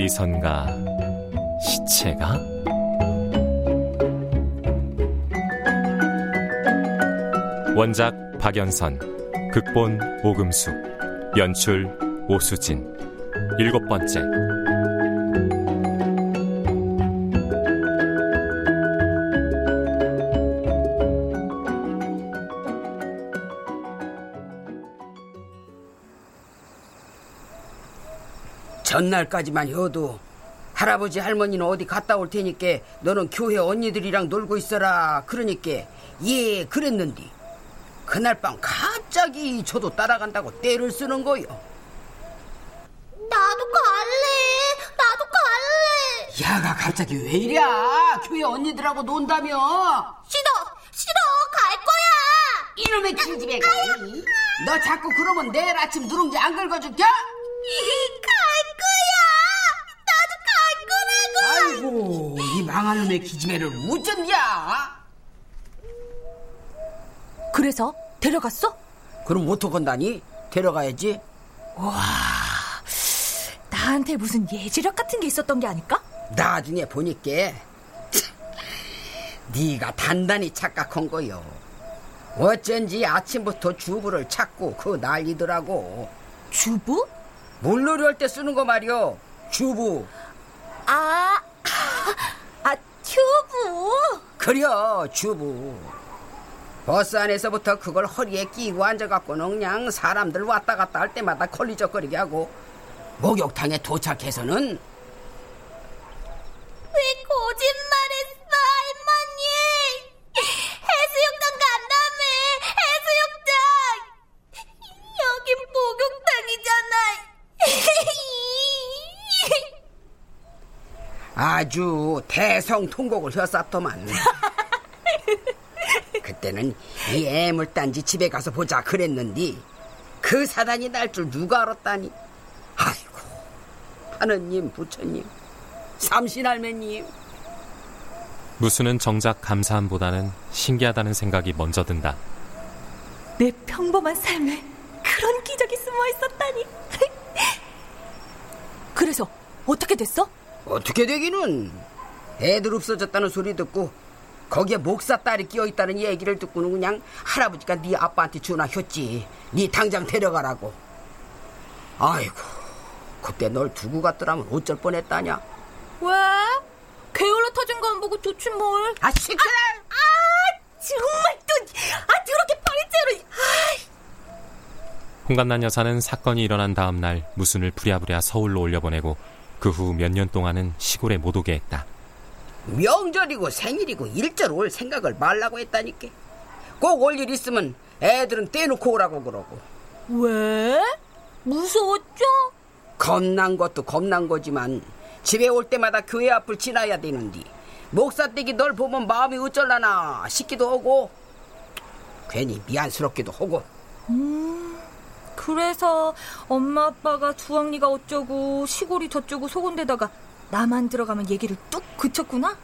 어디선가 시체가? 원작 박연선 극본 오금숙 연출 오수진. 일곱 번째 전날까지만 해도 할아버지 할머니는 어디 갔다 올 테니까 너는 교회 언니들이랑 놀고 있어라 그러니까 예 그랬는디 그날 밤 갑자기 저도 따라간다고 떼를 쓰는 거요 나도 갈래. 나도 갈래. 야가 갑자기 왜 이랴 교회 언니들하고 논다며 싫어. 싫어. 갈 거야. 이놈의 길집애가 너 자꾸 그러면 내일 아침 누룽지 안 긁어줄게 이 망할 놈의 기집애를 우전야 그래서 데려갔어? 그럼 어떡한다니 데려가야지 나한테 무슨 예지력 같은 게 있었던 게 아닐까? 나중에 보니까 네가 단단히 착각한 거요. 어쩐지 아침부터 주부를 찾고 그 난리더라고. 주부? 물놀이 할 때 쓰는 거 말이요. 주부. 아, 아, 튜브. 그려 주부. 버스 안에서부터 그걸 허리에 끼고 앉아갖고는 그냥 사람들 왔다 갔다 할 때마다 걸리적거리게 하고 목욕탕에 도착해서는 아주 대성통곡을 혔었더만. 그때는 이 애물단지 집에 가서 보자 그랬는디 그 사단이 날 줄 누가 알았다니. 아이고 하느님 부처님 삼신할매님 무수는 정작 감사함보다는 신기하다는 생각이 먼저 든다. 내 평범한 삶에 그런 기적이 숨어 있었다니. 그래서 어떻게 됐어? 어떻게 되기는 애들 없어졌다는 소리 듣고 거기에 목사 딸이 끼어 있다는 얘기를 듣고는 그냥 할아버지가 네 아빠한테 전화했지 네 당장 데려가라고 아이고 그때 널 두고 갔더라면 어쩔 뻔했다냐 왜? 게을러 터진 거 안 보고 좋지 뭘. 아 시끄러 아, 정말 또, 아, 더럽게 빨리째로. 홍간난 여사는 사건이 일어난 다음 날 무순을 부랴부랴 서울로 올려보내고 그 후 몇 년 동안은 시골에 못 오게 했다. 명절이고 생일이고 일절 올 생각을 말라고 했다니까 꼭 올 일 있으면 애들은 떼놓고 오라고 그러고 왜? 무서웠죠? 겁난 것도 겁난 거지만 집에 올 때마다 교회 앞을 지나야 되는데 목사 댁이 널 보면 마음이 어쩔라나 싶기도 하고 괜히 미안스럽기도 하고 음, 그래서 엄마 아빠가 주황리가 어쩌고 시골이 저쩌고 속은 데다가 나만 들어가면 얘기를 뚝 그쳤구나?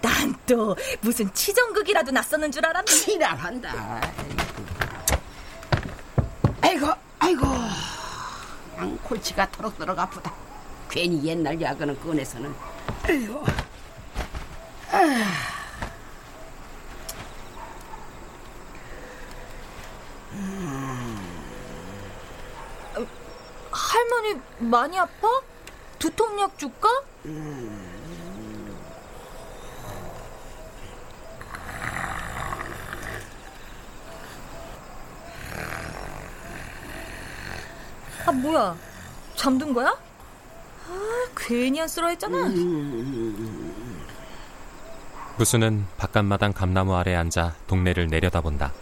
난 또 무슨 치정극이라도 났었는 줄 알았네. 지랄한다. 아이고, 아이고. 그냥 골치가 터럭터럭 아프다. 괜히 옛날 야근은 꺼내서는. 아이고. 아. 많이 아파? 두통약 줄까? 아 뭐야 잠든 거야? 아 괜히 안쓰러워했잖아 무수는 바깥마당 감나무 아래 앉아 동네를 내려다본다.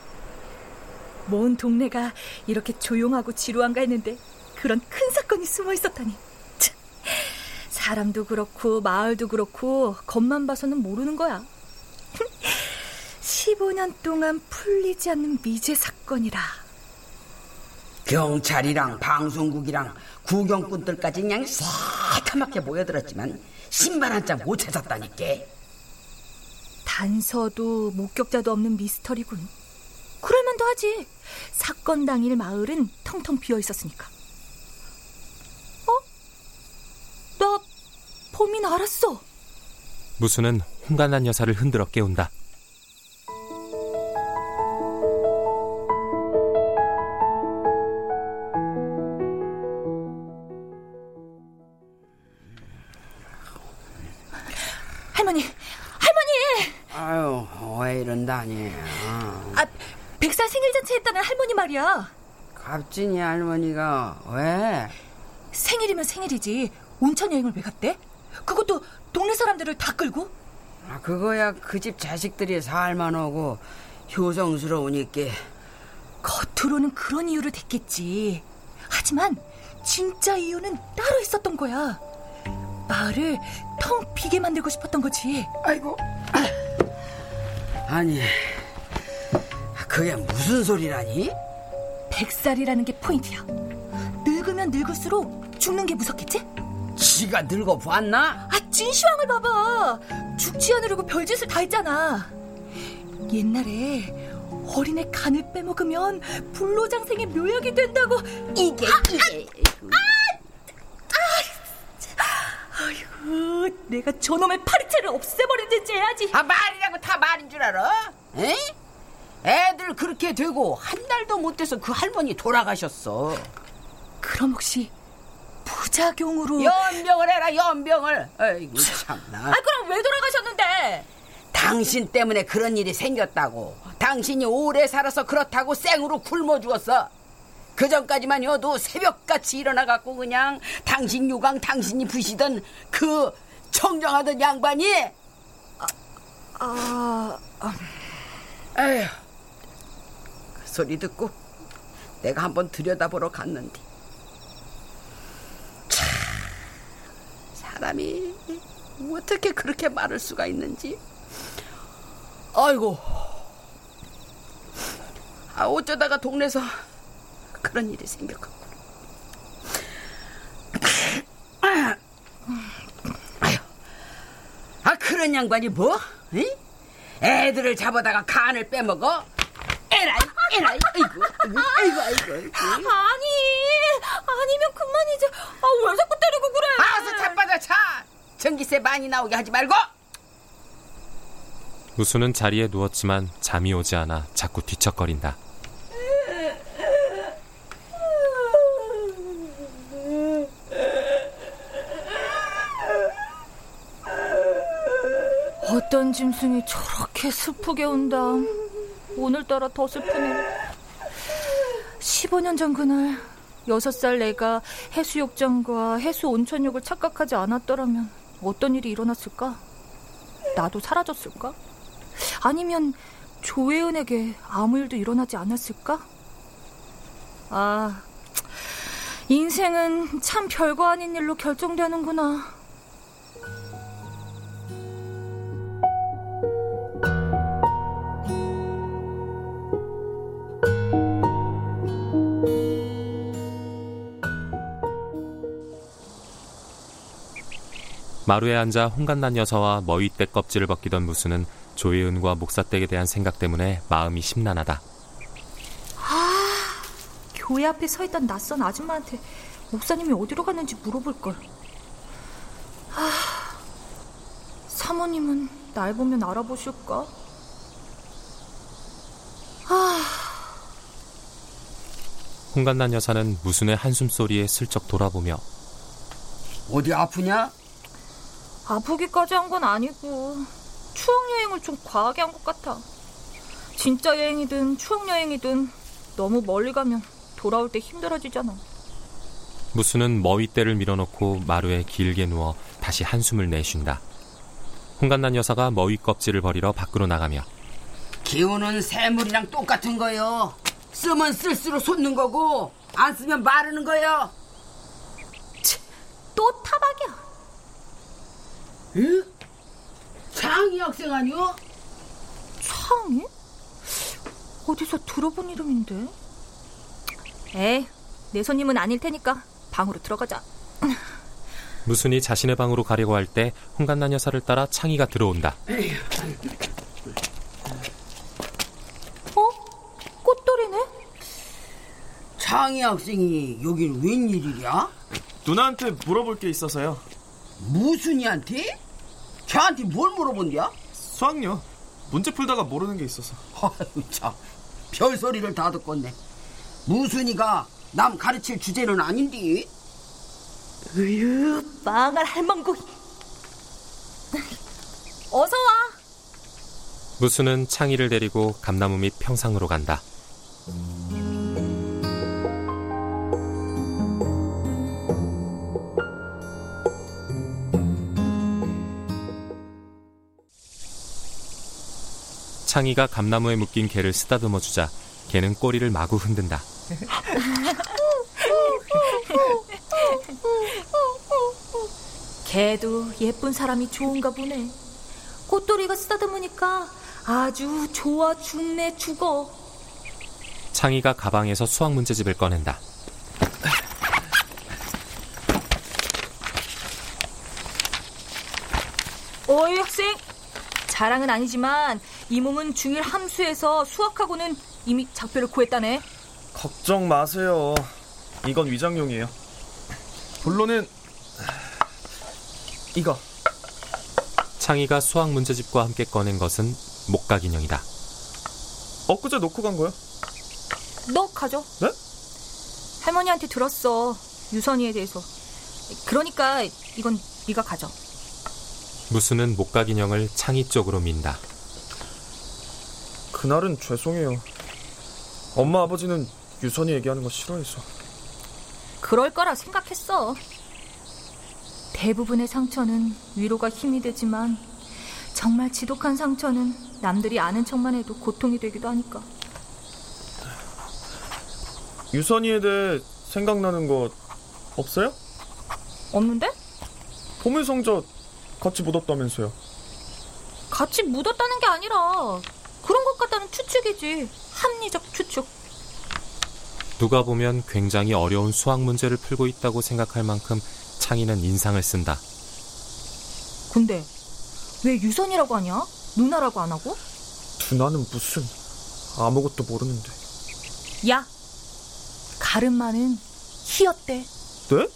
먼 동네가 이렇게 조용하고 지루한가 했는데 그런 큰 사건이 숨어 있었다니 참, 사람도 그렇고 마을도 그렇고 겉만 봐서는 모르는 거야 15년 동안 풀리지 않는 미제 사건이라 경찰이랑 방송국이랑 구경꾼들까지 그냥 새카맣게 모여들었지만 신발 한짝못 찾았다니까. 단서도 목격자도 없는 미스터리군. 그럴만도 하지. 사건 당일 마을은 텅텅 비어 있었으니까. 어? 나 범인 알았어. 무수는 홍간난 여사를 흔들어 깨운다. 할머니, 할머니! 아유, 왜 이런다니. 아, 백살 생일잔치 했다는 할머니 말이야. 갑진이 할머니가 왜? 생일이면 생일이지. 온천 여행을 왜 갔대? 그것도 동네 사람들을 다 끌고? 아, 그거야 그 집 자식들이 살만 오고 효성스러우니까. 겉으로는 그런 이유를 댔겠지. 하지만 진짜 이유는 따로 있었던 거야. 마을을 텅 비게 만들고 싶었던 거지. 아이고. 아니, 그게 무슨 소리라니? 백살이라는 게 포인트야. 늙으면 늙을수록 죽는 게 무섭겠지? 지가 늙어 봤나? 아, 진시황을 봐봐. 죽지 않으려고 별짓을 다 했잖아. 옛날에 어린애 간을 빼먹으면 불로장생의 묘약이 된다고. 이게 이게. 아이고, 내가 저놈의 파리채를 없애버리든지 해야지. 아 말이라고 다 말인 줄 알아? 에? 애들 그렇게 되고 한 달도 못 돼서 그 할머니 돌아가셨어. 그럼 혹시 부작용으로? 연병을 해라 연병을. 아이고 참나. 아 그럼 왜 돌아가셨는데? 당신 때문에 그런 일이 생겼다고. 당신이 오래 살아서 그렇다고 생으로 굶어 죽었어. 그 전까지만 여도 새벽같이 일어나갖고 그냥 당신 요강 당신이 부시던 그 청정하던 양반이 아, 아, 에휴 그 소리 듣고 내가 한번 들여다보러 갔는데 사람이 어떻게 그렇게 말할 수가 있는지 아이고 아 어쩌다가 동네에서 그런 일이 생겼겠구나 아휴 아 그런 양반이 뭐? 응? 애들을 잡아다가 간을 빼먹어? 에라이 에라이 아이고 아이고 아이고 아이고, 아이고. 아니, 아니면 그만이지. 아, 왜 자꾸 때리고 그래? 알아서 자빠져 차 전기세 많이 나오게 하지 말고 무수는 자리에 누웠지만 잠이 오지 않아 자꾸 뒤척거린다. 어떤 짐승이 저렇게 슬프게 운다. 오늘따라 더 슬프네. 15년 전 그날 6살 내가 해수욕장과 해수 온천욕을 착각하지 않았더라면 어떤 일이 일어났을까? 나도 사라졌을까? 아니면 조혜은에게 아무 일도 일어나지 않았을까? 아, 인생은 참 별거 아닌 일로 결정되는구나. 마루에 앉아 홍간난 여사와 머위대 껍질을 벗기던 무수는 조혜은과 목사댁에 대한 생각 때문에 마음이 심란하다. 교회 앞에 서 있던 낯선 아줌마한테 목사님이 어디로 갔는지 물어볼 걸. 아, 사모님은 날 보면 알아보실까? 아, 홍간난 여사는 무순의 한숨 소리에 슬쩍 돌아보며 어디 아프냐? 아프기까지 한 건 아니고 추억 여행을 좀 과하게 한 것 같아. 진짜 여행이든 추억 여행이든 너무 멀리 가면 돌아올 때 힘들어지잖아. 무수는 머위대를 밀어놓고 마루에 길게 누워 다시 한숨을 내쉰다. 홍간난 여사가 머위 껍질을 버리러 밖으로 나가며 기운은 새물이랑 똑같은 거요. 쓰면 쓸수록 솟는 거고 안 쓰면 마르는 거요. 또 타박이야. 응? 장이 학생 아니요? 창이? 어디서 들어본 이름인데? 에이, 내 손님은 아닐 테니까 방으로 들어가자. 무순이 자신의 방으로 가려고 할 때 홍간난 여사를 따라 창희가 들어온다. 어? 꽃돌이네? 장이 학생이 여긴 웬일이랴? 누나한테 물어볼 게 있어서요. 무순이한테? 걔한테 뭘 물어본디야? 수학요. 문제 풀다가 모르는 게 있어서. 아유 참 별소리를 다 듣겠네. 무순이가 남 가르칠 주제는 아닌데. 으유, 망할 할망구. 어서 와. 무수는 창희를 데리고 감나무 밑 평상으로 간다. 창희가 감나무에 묶인 개를 쓰다듬어 주자 개는 꼬리를 마구 흔든다. 걔도 예쁜 사람이 좋은가 보네. 꽃돌이가 쓰다듬으니까 아주 좋아 죽네 죽어. 창희가 가방에서 수학 문제집을 꺼낸다. 어이 학생. 자랑은 아니지만 이 몸은 중1 함수에서 수학하고는 이미 작별을 구했다네. 걱정 마세요. 이건 위장용이에요. 본론은 이거. 창희가 수학 문제집과 함께 꺼낸 것은 목각 인형이다. 엊그제 놓고 간 거야? 너 가져. 네? 할머니한테 들었어. 유선이에 대해서. 그러니까 이건 네가 가져. 무수는 목각 인형을 창희 쪽으로 민다. 그날은 죄송해요. 엄마 아버지는 유선이 얘기하는 거 싫어해서. 그럴 거라 생각했어. 대부분의 상처는 위로가 힘이 되지만 정말 지독한 상처는 남들이 아는 척만 해도 고통이 되기도 하니까. 유선이에 대해 생각나는 거 없어요? 없는데? 보물성자 같이 묻었다면서요. 같이 묻었다는 게 아니라 그런 것 같다는 추측이지. 합리적 추측. 누가 보면 굉장히 어려운 수학 문제를 풀고 있다고 생각할 만큼 창희는 인상을 쓴다. 근데 왜 유선이라고 하냐? 누나라고 안 하고? 누나는 무슨 아무것도 모르는데. 야, 가름마는 희였대. 네?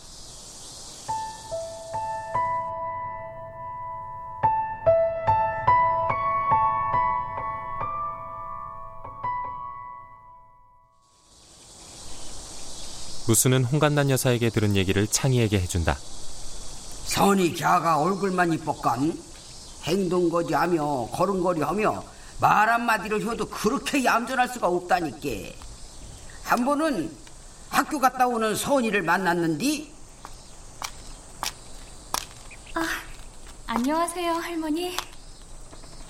무수는 홍간난 여사에게 들은 얘기를 창희에게 해준다. 선이 걔가 얼굴만 이뻤건 행동거지하며 걸음걸이하며 말 한마디를 해도 그렇게 얌전할 수가 없다니까. 한 번은 학교 갔다 오는 선이를 만났는디 안녕하세요, 할머니.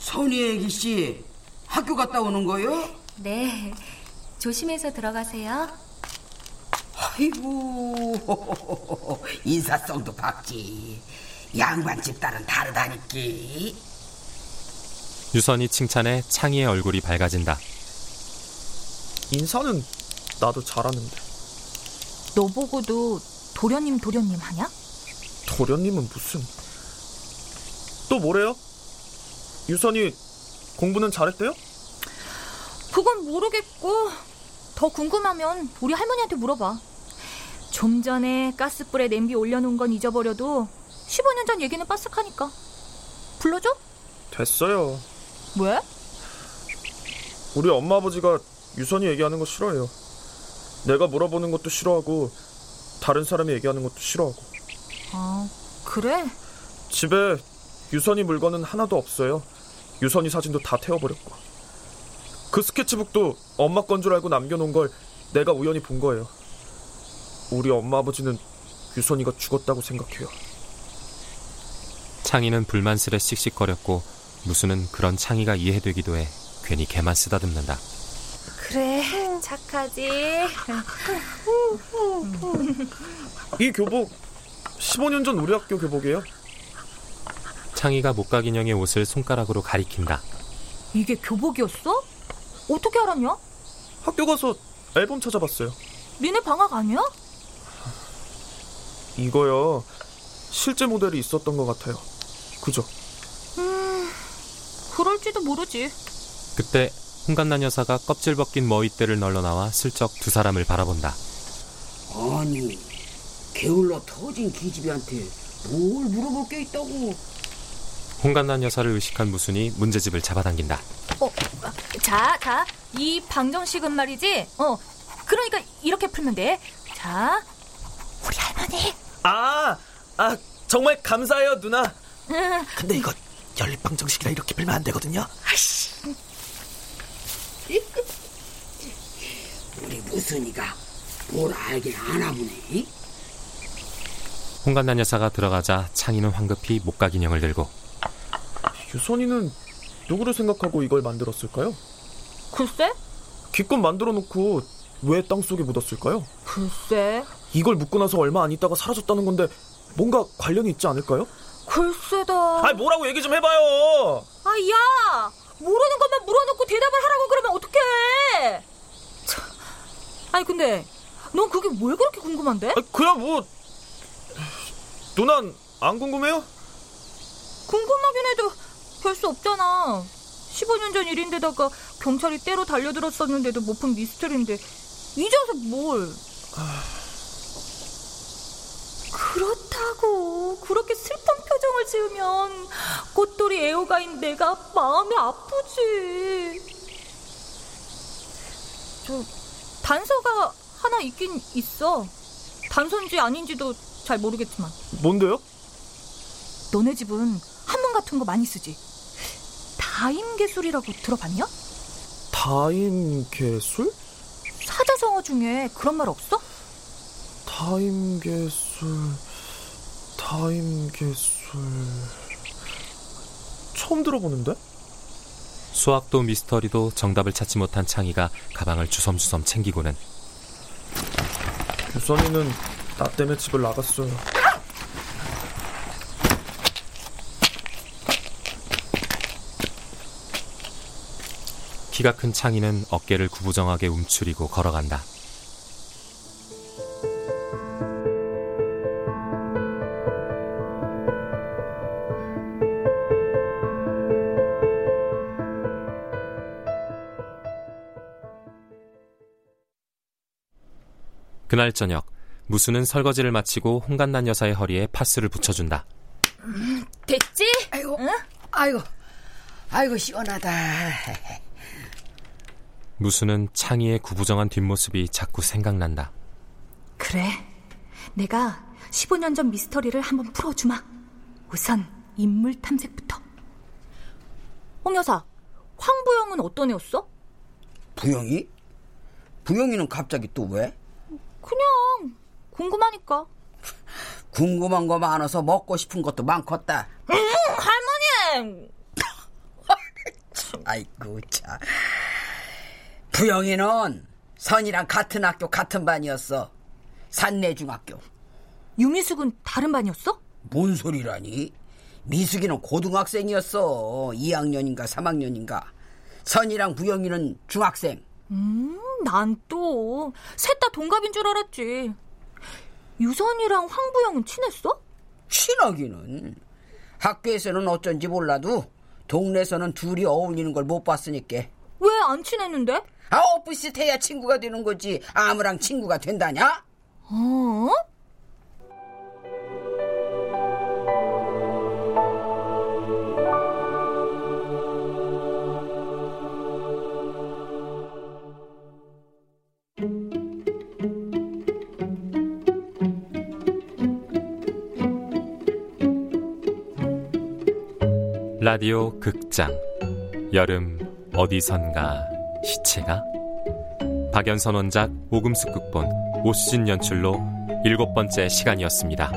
선이 애기 씨 학교 갔다 오는 거요? 네. 조심해서 들어가세요. 아이고 인사성도 박지 양반집 딸은 다르다니까 유선이 칭찬에 창희의 얼굴이 밝아진다. 인사는 나도 잘하는데. 너 보고도 도련님 도련님 하냐? 도련님은 무슨 또 뭐래요? 유선이 공부는 잘했대요? 그건 모르겠고 더 궁금하면 우리 할머니한테 물어봐. 좀 전에 가스불에 냄비 올려놓은 건 잊어버려도 15년 전 얘기는 빠삭하니까. 불러줘? 됐어요. 왜? 우리 엄마 아버지가 유선이 얘기하는 거 싫어해요. 내가 물어보는 것도 싫어하고 다른 사람이 얘기하는 것도 싫어하고. 아, 그래? 집에 유선이 물건은 하나도 없어요. 유선이 사진도 다 태워버렸고. 그 스케치북도 엄마 건 줄 알고 남겨놓은 걸 내가 우연히 본 거예요. 우리 엄마 아버지는 유선이가 죽었다고 생각해요. 창희는 불만스레 씩씩거렸고 무수는 그런 창희가 이해되기도 해 괜히 개만 쓰다듬는다. 그래, 착하지. 이 교복 15년 전 우리 학교 교복이에요. 창희가 목각 인형의 옷을 손가락으로 가리킨다. 이게 교복이었어? 어떻게 알았냐? 학교 가서 앨범 찾아봤어요. 니네 방학 아니야? 이거요. 실제 모델이 있었던 것 같아요. 그죠? 음, 그럴지도 모르지. 그때 홍간난 여사가 껍질 벗긴 머위대를 널러 나와 슬쩍 두 사람을 바라본다. 아니 게을러 터진 기집애한테 뭘 물어볼 게 있다고 홍간난 여사를 의식한 무순이 문제집을 잡아당긴다. 어, 자, 자, 이 방정식은 말이지. 어, 그러니까 이렇게 풀면 돼. 자, 우리 할머니. 아, 아 정말 감사해요 누나. 응. 근데 이거 연립방 정식이라 이렇게 풀면 안 되거든요. 아씨 우리 무순이가 뭘 알긴 아나 보네 홍간난 여사가 들어가자 창희는 황급히 목각 인형을 들고 유선이는 누구를 생각하고 이걸 만들었을까요? 글쎄? 기껏 만들어 놓고 왜 땅속에 묻었을까요? 글쎄. 이걸 묻고 나서 얼마 안 있다가 사라졌다는 건데 뭔가 관련이 있지 않을까요? 글쎄다. 아, 뭐라고 얘기 좀 해봐요. 아, 야! 모르는 것만 물어놓고 대답을 하라고 그러면 어떡해! 참. 아니, 근데, 넌 그게 왜 그렇게 궁금한데? 아, 그야 뭐, 누난 안 궁금해요? 궁금하긴 해도 별 수 없잖아. 15년 전 일인데다가 경찰이 때로 달려들었었는데도 못 푼 미스터리인데, 이제 와서 뭘. 그렇다고 그렇게 슬픈 표정을 지으면 꽃돌이 애호가인 내가 마음이 아프지. 저 단서가 하나 있긴 있어. 단서인지 아닌지도 잘 모르겠지만. 뭔데요? 너네 집은 한문 같은 거 많이 쓰지. 다임계술이라고 들어봤냐? 다임계술? 사자성어 중에 그런 말 없어? 다임계술, 다임계술. 처음 들어보는데? 수학도 미스터리도 정답을 찾지 못한 창희가 가방을 주섬주섬 챙기고는 유선이는 나 때문에 집을 나갔어요. 키가 큰 창희는 어깨를 구부정하게 움츠리고 걸어간다. 그날 저녁 무수는 설거지를 마치고 홍간난 여사의 허리에 파스를 붙여준다. 음, 됐지? 아이고, 응? 아이고, 아이고 시원하다. 무수는 창희의 구부정한 뒷모습이 자꾸 생각난다. 그래, 내가 15년 전 미스터리를 한번 풀어주마. 우선 인물 탐색부터. 홍 여사, 황부영은 어떤 애였어? 부영이? 부영이는 갑자기 또 왜? 그냥 궁금하니까. 궁금한 거 많아서 먹고 싶은 것도 많겠다. 음, 할머니! 아이고 참. 부영이는 선이랑 같은 학교 같은 반이었어. 산내중학교. 유미숙은 다른 반이었어? 뭔 소리라니? 미숙이는 고등학생이었어. 2학년인가 3학년인가. 선이랑 부영이는 중학생. 음, 난 또 셋 다 동갑인 줄 알았지. 유선이랑 황부영은 친했어? 친하기는. 학교에서는 어쩐지 몰라도 동네에서는 둘이 어울리는 걸 못 봤으니까. 왜 안 친했는데? 아, 오프시트해야 친구가 되는 거지. 아무랑 친구가 된다냐? 어? 라디오 극장 여름 어디선가 시체가 박연선 원작 오금숙 극본 오수진 연출로 일곱 번째 시간이었습니다.